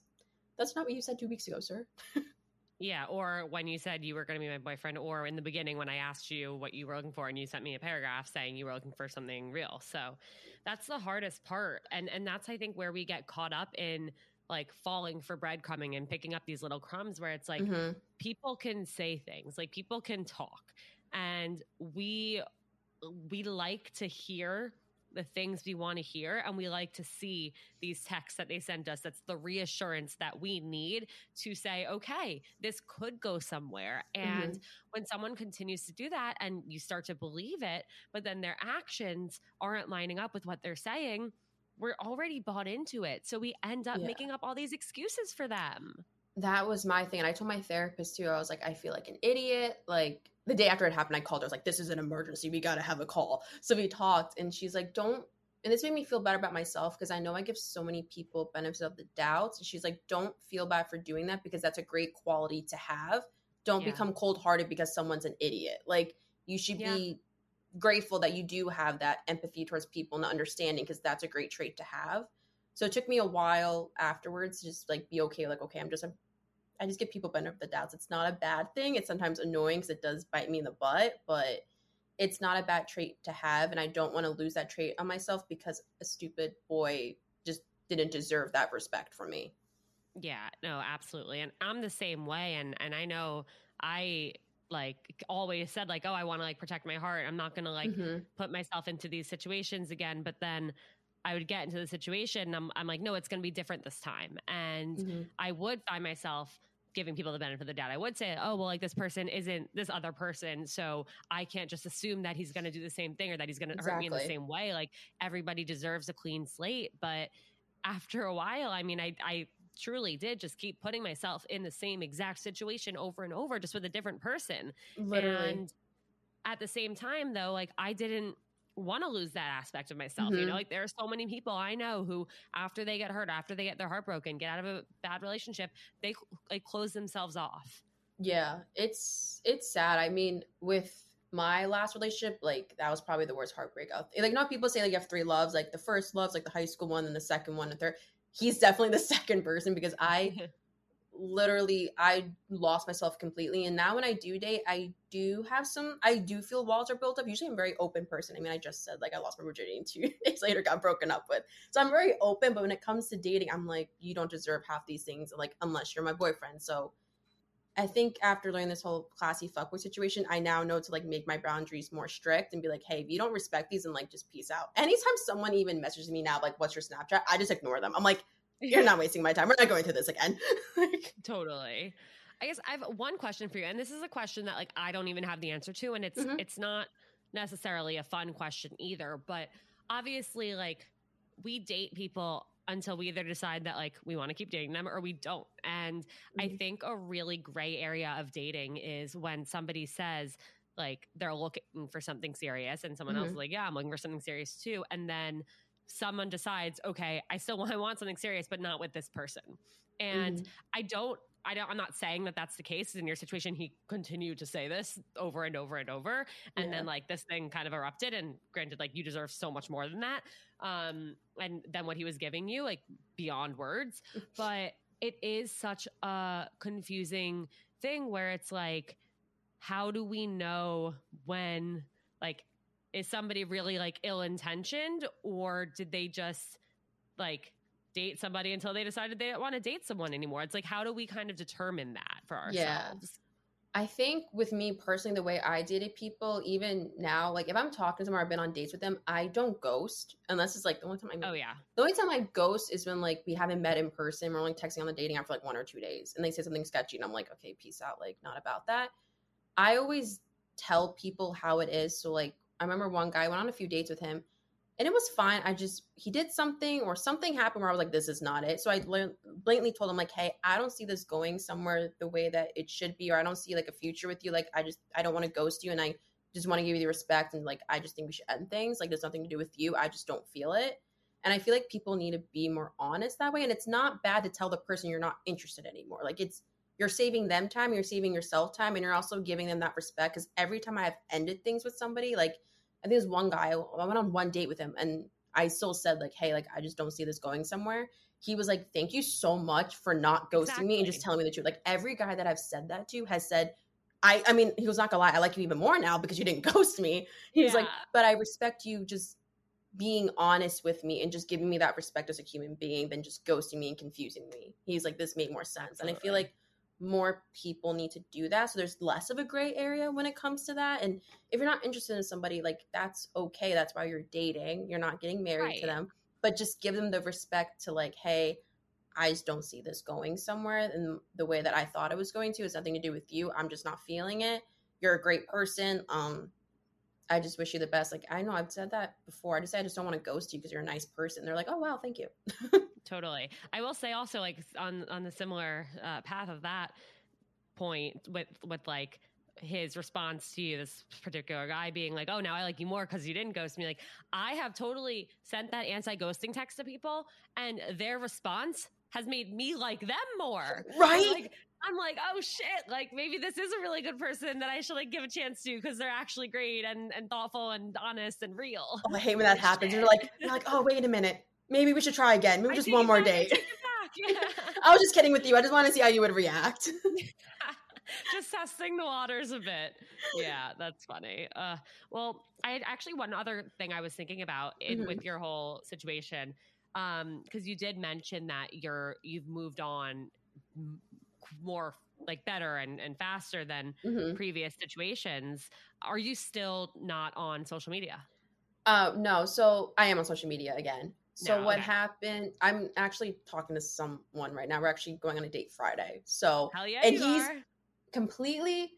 that's not what you said two weeks ago, sir. Yeah, or when you said you were going to be my boyfriend, or in the beginning when I asked you what you were looking for, and you sent me a paragraph saying you were looking for something real. So that's the hardest part, and and that's I think where we get caught up in like falling for breadcrumbing and picking up these little crumbs where it's like Mhm. people can say things, like people can talk, and we we like to hear the things we want to hear and we like to see these texts that they send us that's the reassurance that we need to say okay this could go somewhere and mm-hmm. when someone continues to do that and you start to believe it but then their actions aren't lining up with what they're saying we're already bought into it so we end up Yeah. making up all these excuses for them That was my thing. And I told my therapist too, I was like, I feel like an idiot. Like the day after it happened, I called her. I was like, this is an emergency. We got to have a call. So we talked, and she's like, don't. And this made me feel better about myself because I know I give so many people benefits of the doubt. And she's like, don't feel bad for doing that because that's a great quality to have. Don't Yeah. become cold hearted because someone's an idiot. Like, you should Yeah. be grateful that you do have that empathy towards people and the understanding because that's a great trait to have. So it took me a while afterwards to just like be okay, like, okay, I'm just a I just give people benefit of the doubts. It's not a bad thing. It's sometimes annoying because it does bite me in the butt, but it's not a bad trait to have. And I don't want to lose that trait on myself because a stupid boy just didn't deserve that respect from me. Yeah, no, absolutely. And I'm the same way and and I know I like always said like, "Oh, I want to like protect my heart. I'm not going to like Mhm. put myself into these situations again." But then I would get into the situation and I'm I'm like, "No, it's going to be different this time." And Mhm. I would find myself giving people the benefit of the doubt. I would say, "Oh, well, like this person isn't this other person, so I can't just assume that he's going to do the same thing or that he's going to hurt me in the same way. Like everybody deserves a clean slate." But after a while, I mean, I I truly did just keep putting myself in the same exact situation over and over just with a different person. Literally. And at the same time, though, like I didn't want to lose that aspect of myself. You Mhm. know, like there are so many people I know who, after they get hurt, after they get their heart broken, get out of a bad relationship, they like close themselves off. Yeah, it's it's sad. I mean, with my last relationship, like that was probably the worst heartbreak out. Like, not people say like you have three loves. Like the first love's like the high school one, and the second one, the third. He's definitely the second person because I literally I lost myself completely. And now when I do date, I do have some I do feel walls are built up. Usually I'm a very open person. I mean, I just said like I lost my virginity two days later got broken up with. So I'm very open, but when it comes to dating, I'm like, you don't deserve half these things, like unless you're my boyfriend. So I think after learning this whole classy fuckboy situation, I now know to like make my boundaries more strict and be like, hey, if you don't respect these, and like just peace out. Anytime someone even messages me now, like, what's your Snapchat? I just ignore them. I'm like, you're not wasting my time. We're not going through this again. like, totally. I guess I have one question for you, and this is a question that like I don't even have the answer to, and it's Mhm. it's not necessarily a fun question either. But obviously, like we date people until we either decide that like we want to keep dating them or we don't. And I Mhm. think a really gray area of dating is when somebody says like they're looking for something serious, and someone else Mhm. is like, "Yeah, I'm looking for something serious too," and then someone decides, okay, I still want, I want something serious, but not with this person. And Mhm. I don't, I don't, I'm not saying that that's the case. In your situation, he continued to say this over and over and over. And Yeah. then like this thing kind of erupted. And granted, like you deserve so much more than that. Um, and then what he was giving you, like beyond words. But it is such a confusing thing where it's like, how do we know when like is somebody really like ill intentioned or did they just like date somebody until they decided they don't want to date someone anymore? It's like how do we kind of determine that for Yeah. ourselves? I think with me personally, the way I dated people, even now, like if I'm talking to them or I've been on dates with them, I don't ghost unless it's like the only time I Oh yeah. the only time I ghost is when like we haven't met in person. We're only texting on the dating app for like one or two days, and they say something sketchy, and I'm like, okay, peace out. Like not about that. I always tell people how it is. So like I remember one guy I went on a few dates with him, and it was fine. I just he did something or something happened where I was like, this is not it. So I blatantly told him like, hey, I don't see this going somewhere the way that it should be, or I don't see like a future with you. Like I just I don't want to ghost you, and I just want to give you the respect, and like I just think we should end things. Like there's nothing to do with you. I just don't feel it. And I feel like people need to be more honest that way. And it's not bad to tell the person you're not interested anymore. Like it's you're saving them time, you're saving yourself time, and you're also giving them that respect. Because every time I have ended things with somebody, like I think there's one guy, I went on one date with him and I still said, like, hey, like I just don't see this going somewhere. He was like, Thank you so much for not ghosting me and just telling me the truth. Like every guy that I've said that to has said, I I mean, he was not gonna lie, I like you even more now because you didn't ghost me. He was like, but I respect you just being honest with me and just giving me that respect as a human being than just ghosting me and confusing me. He's like, this made more sense. And I feel like more people need to do that. So there's less of a gray area when it comes to that. And if you're not interested in somebody, like that's okay. That's why you're dating. You're not getting married to them. But just give them the respect to like, hey, I just don't see this going somewhere. And the way that I thought it was going to has nothing to do with you. I'm just not feeling it. You're a great person. Um, I just wish you the best. Like I know I've said that before. I just I just don't want to ghost you because you're a nice person. They're like, oh wow, thank you. Totally. I will say also like on on the similar uh, path of that point with with like his response to you, this particular guy being like, "Oh, now I like you more because you didn't ghost me." Like I have totally sent that anti-ghosting text to people, and their response has made me like them more. Right? I'm like, I'm like, oh shit! Like maybe this is a really good person that I should like give a chance to because they're actually great and and thoughtful and honest and real. Oh, I hate when that happens. You're like, you're like, oh wait a minute, maybe we should try again. Maybe I just one more back, I date. take it back. Yeah. I was just kidding with you. I just want to see how you would react. just testing the waters a bit. Yeah, that's funny. Uh, well, I had actually one other thing I was thinking about in, Mhm. with your whole situation, because you did mention that you're you've moved on more like better and, and faster than Mhm. previous situations. Are you still not on social media? Uh, no, so I am on social media again. So No, what okay. happened? I'm actually talking to someone right now. We're actually going on a date Friday. So Hell yeah, And he's are. completely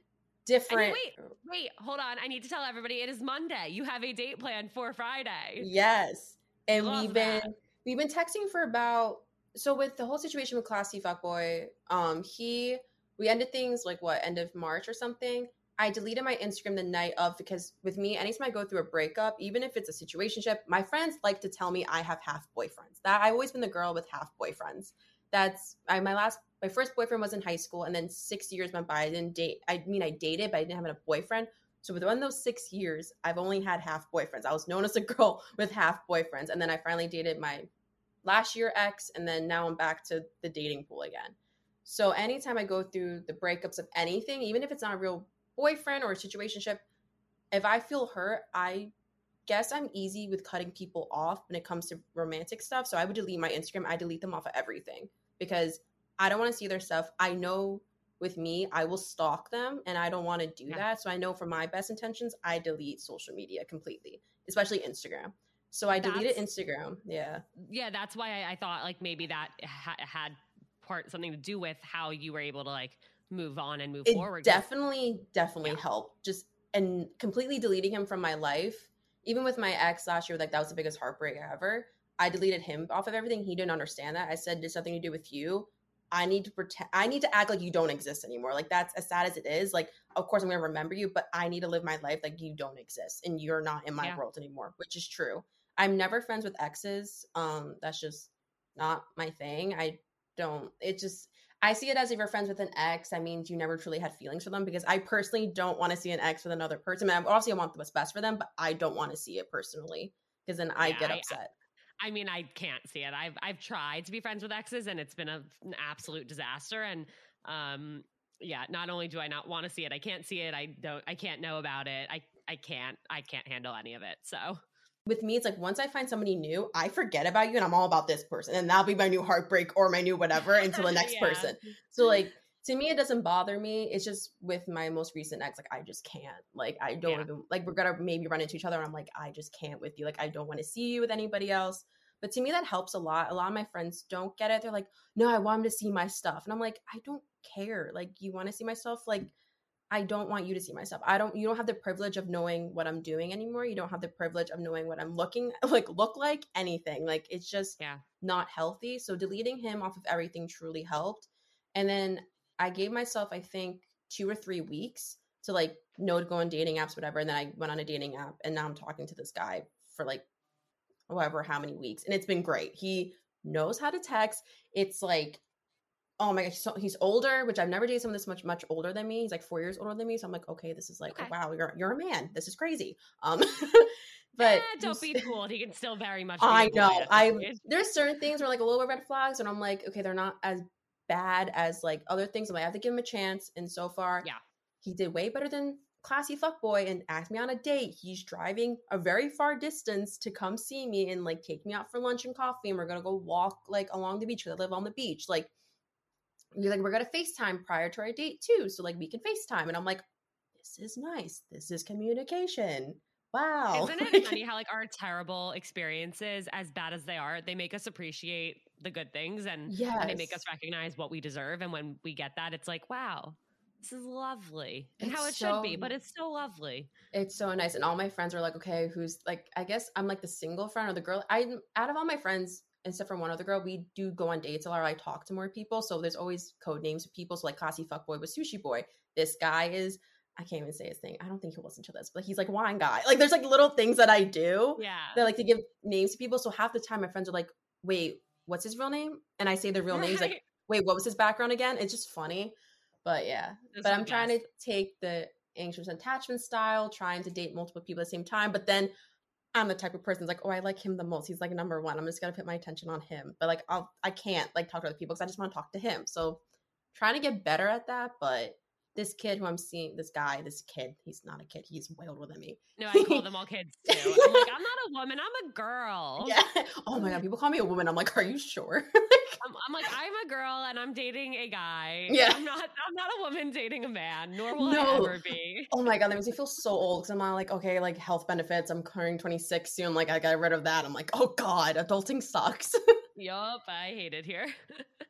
different. wait, wait, hold on. I need to tell everybody it is Monday. You have a date planned for Friday. Yes. And Love we've that. been we've been texting for about so with the whole situation with Classy Fuckboy, um, he we ended things like what, end of March or something. I deleted my Instagram the night of because with me, anytime I go through a breakup, even if it's a situationship, my friends like to tell me I have half boyfriends. That I've always been the girl with half boyfriends. That's I my last my first boyfriend was in high school and then six years went by. I didn't date I mean I dated, but I didn't have a boyfriend. So within those six years, I've only had half boyfriends. I was known as a girl with half boyfriends, and then I finally dated my last year ex, and then now I'm back to the dating pool again. So anytime I go through the breakups of anything, even if it's not a real boyfriend or a situationship, if I feel hurt, I guess I'm easy with cutting people off when it comes to romantic stuff. So I would delete my Instagram. I delete them off of everything because I don't want to see their stuff. I know with me, I will stalk them and I don't want to do yeah. that. So I know for my best intentions, I delete social media completely, especially Instagram. So I that's, deleted Instagram. Yeah. Yeah, that's why I, I thought like maybe that ha- had part something to do with how you were able to like move on and move it forward. Definitely, definitely yeah. helped. Just and completely deleting him from my life. Even with my ex last year, like that was the biggest heartbreak ever. I deleted him off of everything. He didn't understand that. I said it's nothing to do with you. I need to pretend I need to act like you don't exist anymore. Like that's as sad as it is. Like, of course I'm gonna remember you, but I need to live my life like you don't exist and you're not in my yeah. world anymore, which is true. I'm never friends with exes. Um, that's just not my thing. I don't it just I see it as if you're friends with an ex, that means you never truly had feelings for them because I personally don't want to see an ex with another person. I mean, obviously I want what's best for them, but I don't want to see it personally because then I yeah, get upset. I, I mean, I can't see it. I've I've tried to be friends with exes, and it's been a, an absolute disaster. And um, yeah, not only do I not want to see it, I can't see it. I don't. I can't know about it. I I can't. I can't handle any of it. So with me, it's like once I find somebody new, I forget about you, and I'm all about this person, and that'll be my new heartbreak or my new whatever until the next yeah. person. So like to me it doesn't bother me it's just with my most recent ex like i just can't like i don't yeah. even like we're gonna maybe run into each other and i'm like i just can't with you like i don't want to see you with anybody else but to me that helps a lot a lot of my friends don't get it they're like no i want him to see my stuff and i'm like i don't care like you want to see my stuff like i don't want you to see myself. i don't you don't have the privilege of knowing what i'm doing anymore you don't have the privilege of knowing what i'm looking like look like anything like it's just yeah not healthy so deleting him off of everything truly helped and then I gave myself, I think, two or three weeks to like know to go on dating apps, whatever. And then I went on a dating app and now I'm talking to this guy for like however how many weeks. And it's been great. He knows how to text. It's like, oh my gosh, so he's older, which I've never dated someone this much much older than me. He's like four years older than me. So I'm like, okay, this is like, okay. wow, you're you're a man. This is crazy. Um but eh, don't be fooled. He can still very much. I know. I there's certain things where like a little bit red flags, and I'm like, okay, they're not as bad as like other things. I'm like, I have to give him a chance. And so far, yeah, he did way better than classy fuckboy and asked me on a date. He's driving a very far distance to come see me and like take me out for lunch and coffee. And we're gonna go walk like along the beach because I live on the beach. Like, you're like, we're gonna FaceTime prior to our date too. So like we can FaceTime. And I'm like, this is nice. This is communication. Wow. Isn't it funny how like our terrible experiences, as bad as they are, they make us appreciate the good things and, yes. and they make us recognize what we deserve. And when we get that, it's like, wow, this is lovely and it's how it so, should be, but it's so lovely. It's so nice. And all my friends are like, okay, who's like, I guess I'm like the single friend or the girl. I out of all my friends, except for one other girl, we do go on dates a lot. I talk to more people. So there's always code names of people. So like Classy Fuckboy was Sushi Boy. This guy is I can't even say his thing. I don't think he'll listen to this, but he's like wine guy. Like there's like little things that I do. Yeah. That like to give names to people. So half the time my friends are like, wait, what's his real name? And I say the real right. name. like, wait, what was his background again? It's just funny. But yeah. That's but I'm trying to take the anxious attachment style, trying to date multiple people at the same time. But then I'm the type of person like, oh, I like him the most. He's like number one. I'm just gonna put my attention on him. But like I'll I can't like talk to other people because I just want to talk to him. So trying to get better at that, but this kid who I'm seeing, this guy, this kid, he's not a kid. He's way older than me. No, I call them all kids too. I'm like, I'm not a woman. I'm a girl. Yeah. Oh my god, people call me a woman. I'm like, are you sure? I'm, I'm, like, I'm a girl and I'm dating a guy. Yeah. I'm not. I'm not a woman dating a man. Nor will no. I ever be. Oh my god, that makes me feel so old because I'm not like, okay, like health benefits. I'm turning 26 soon. Like I got rid of that. I'm like, oh god, adulting sucks. yup, I hate it here.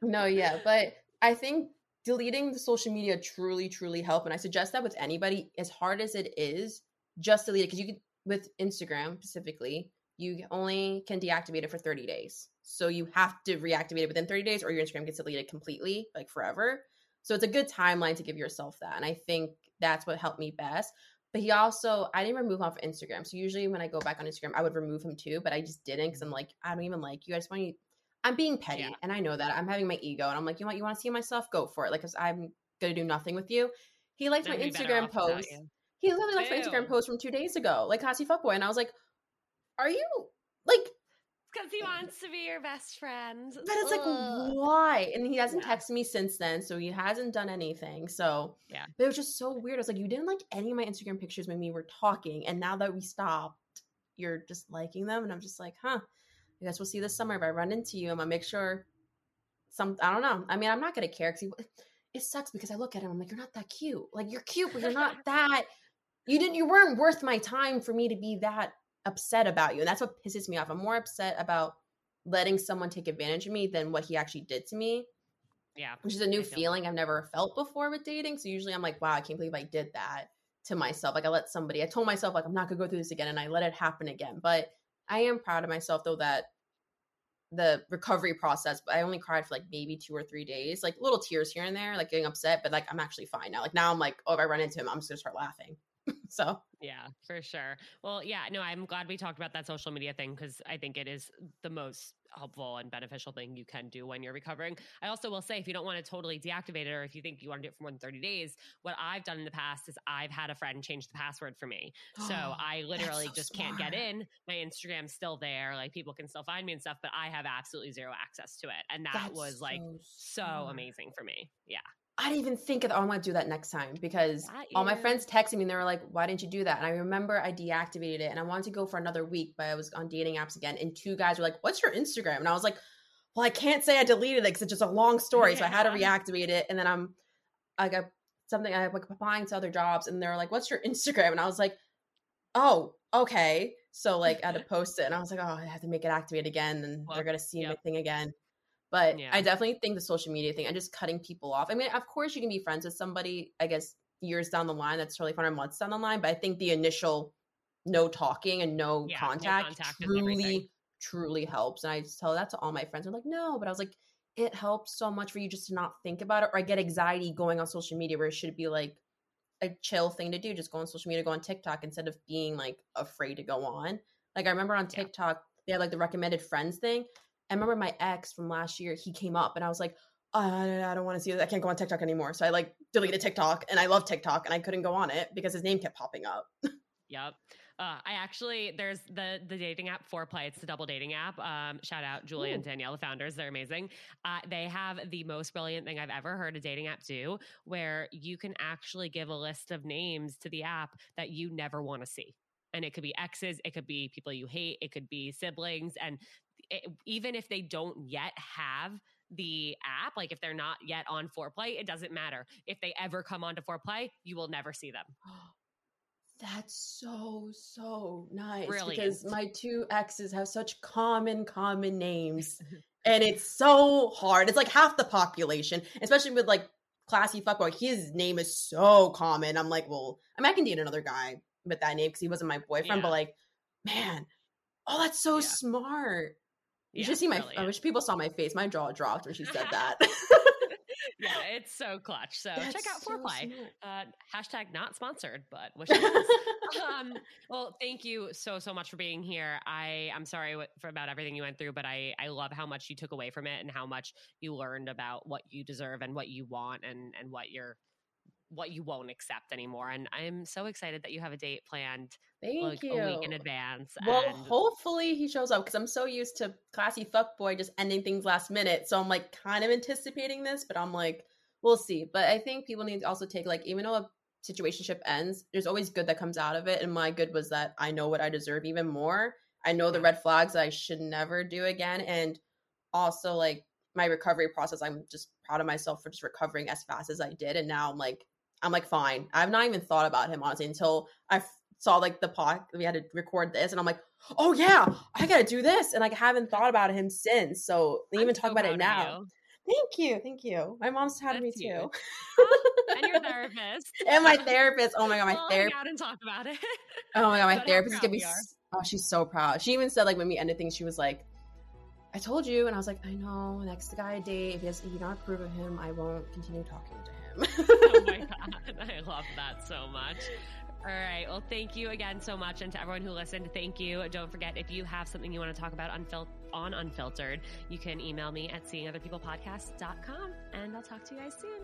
no, yeah, but I think deleting the social media truly, truly help. And I suggest that with anybody, as hard as it is, just delete it because you can with Instagram specifically, you only can deactivate it for 30 days. So you have to reactivate it within 30 days or your Instagram gets deleted completely, like forever. So it's a good timeline to give yourself that. And I think that's what helped me best. But he also, I didn't remove him off Instagram. So usually when I go back on Instagram, I would remove him too, but I just didn't because I'm mm. like, I don't even like you. I just want you I'm being petty, yeah. and I know that. I'm having my ego, and I'm like, you know what? You want to see myself? Go for it. Like, cause I'm gonna do nothing with you. He likes my Instagram post. He literally likes my Instagram post from two days ago, like Cassie Fuckboy, and I was like, are you like? Because he wants to be your best friend. But it's like, Ugh. why? And he hasn't Yeah. texted me since then, so he hasn't done anything. So Yeah. but it was just so weird. It's like you didn't like any of my Instagram pictures when we were talking, and now that we stopped, you're just liking them, and I'm just like, huh. I guess we'll see this summer if I run into you. I'm gonna make sure some. I don't know. I mean, I'm not gonna care because it sucks because I look at him. I'm like, you're not that cute. Like you're cute, but you're not that. You didn't. You weren't worth my time for me to be that upset about you, and that's what pisses me off. I'm more upset about letting someone take advantage of me than what he actually did to me Yeah. which is a new I feeling I've never felt before with dating. So usually I'm like, wow, I can't believe I did that to myself. Like I let somebody, I told myself like I'm not gonna go through this again, and I let it happen again. But I am proud of myself though that the recovery process. But I only cried for like maybe two or three days, like little tears here and there, like getting upset. But like I'm actually fine now. Like now I'm like, oh, if I run into him, I'm just gonna start laughing. So Yeah, for sure. Well, yeah, no, I'm glad we talked about that social media thing because I think it is the most helpful and beneficial thing you can do when you're recovering. I also will say, if you don't want to totally deactivate it or if you think you want to do it for more than 30 days, what I've done in the past is I've had a friend change the password for me. So I literally so just can't get in. My Instagram's still there. Like people can still find me and stuff, but I have absolutely zero access to it. And that that's was like so smart. amazing for me. Yeah. I didn't even think of that. Oh, I'm gonna do that next time because all my friends texted me and they were like, "Why didn't you do that?" And I remember I deactivated it and I wanted to go for another week, but I was on dating apps again, and two guys were like, "What's your Instagram?" And I was like, "Well, I can't say I deleted it because it's just a long story, so I had to reactivate it." And then I'm, I got something I like applying to other jobs, and they're like, "What's your Instagram?" And I was like, "Oh, okay." So like I had to post it, and I was like, "Oh, I have to make it activate again, and Well, they're gonna see my thing again." But Yeah. I definitely think the social media thing and just cutting people off. I mean, of course, you can be friends with somebody, I guess, years down the line. That's totally fine, or months down the line. But I think the initial no talking and no Yeah, no contact, contact is everything. truly, truly helps. And I just tell that to all my friends. I'm like, no, but I was like, it helps so much for you just to not think about it. Or I get anxiety going on social media where it should be like a chill thing to do. Just go on social media, go on TikTok instead of being like afraid to go on. Like I remember on Yeah. TikTok, they had like the recommended friends thing. I remember my ex from last year, he came up and I was like, I, I don't want to see this. I can't go on TikTok anymore. So I like deleted TikTok and I love TikTok and I couldn't go on it because his name kept popping up. Yep. Uh, I actually there's the the dating app Foreplay. It's the double dating app. Um, shout out Julia and Danielle, the founders. They're amazing. Uh, they have the most brilliant thing I've ever heard a dating app do, where you can actually give a list of names to the app that you never want to see, and it could be exes, it could be people you hate, it could be siblings, and it, even if they don't yet have the app, like if they're not yet on Foreplay, it doesn't matter. If they ever come onto Foreplay, you will never see them. That's so so nice because my two exes have such common common names, and it's so hard. It's like half the population, especially with like classy fuckboy. His name is so common. I'm like, well, I mean, I can date another guy with that name because he wasn't my boyfriend. Yeah. But like, man, oh, that's so Yeah. smart. You Yeah, should see my. I wish people saw my face. My jaw dropped when she said that. yeah, it's so clutch. So check out so Foreplay. Uh, hashtag not sponsored, but wish it was. um, well, thank you so so much for being here. I I'm sorry what, for about everything you went through, but I I love how much you took away from it and how much you learned about what you deserve and what you want and and what you're what you won't accept anymore. And I'm so excited that you have a date planned Thank like you. a week in advance. Well, and hopefully he shows up because I'm so used to classy fuckboy just ending things last minute. So I'm like kind of anticipating this, but I'm like, we'll see. But I think people need to also take like, even though a situationship ends, there's always good that comes out of it. And my good was that I know what I deserve even more. I know the red flags that I should never do again. And also like my recovery process, I'm just proud of myself for just recovering as fast as I did. And now I'm like, I'm like, fine. I've not even thought about him honestly until I f- saw like the pod. We had to record this, and I'm like, oh yeah, I gotta do this, and like I haven't thought about him since. So they I'm even so talk about it now. you. Thank you, thank you. My mom's of me too, and your therapist. and my therapist. Oh my god, my We'll therapist. out and talk about it. Oh my god, my But therapist is gonna be. we are. s- Oh, she's so proud. She even said like when we ended things, she was like, "I told you," and I was like, "I know." Next guy I date, if he, has, if you don't approve of him, I won't continue talking to him. oh my god, I love that so much. All right. Well, thank you again so much. And to everyone who listened, thank you. Don't forget, if you have something you want to talk about unfil- on Unfiltered, you can email me at seeingotherpeoplepodcast.com. And I'll talk to you guys soon.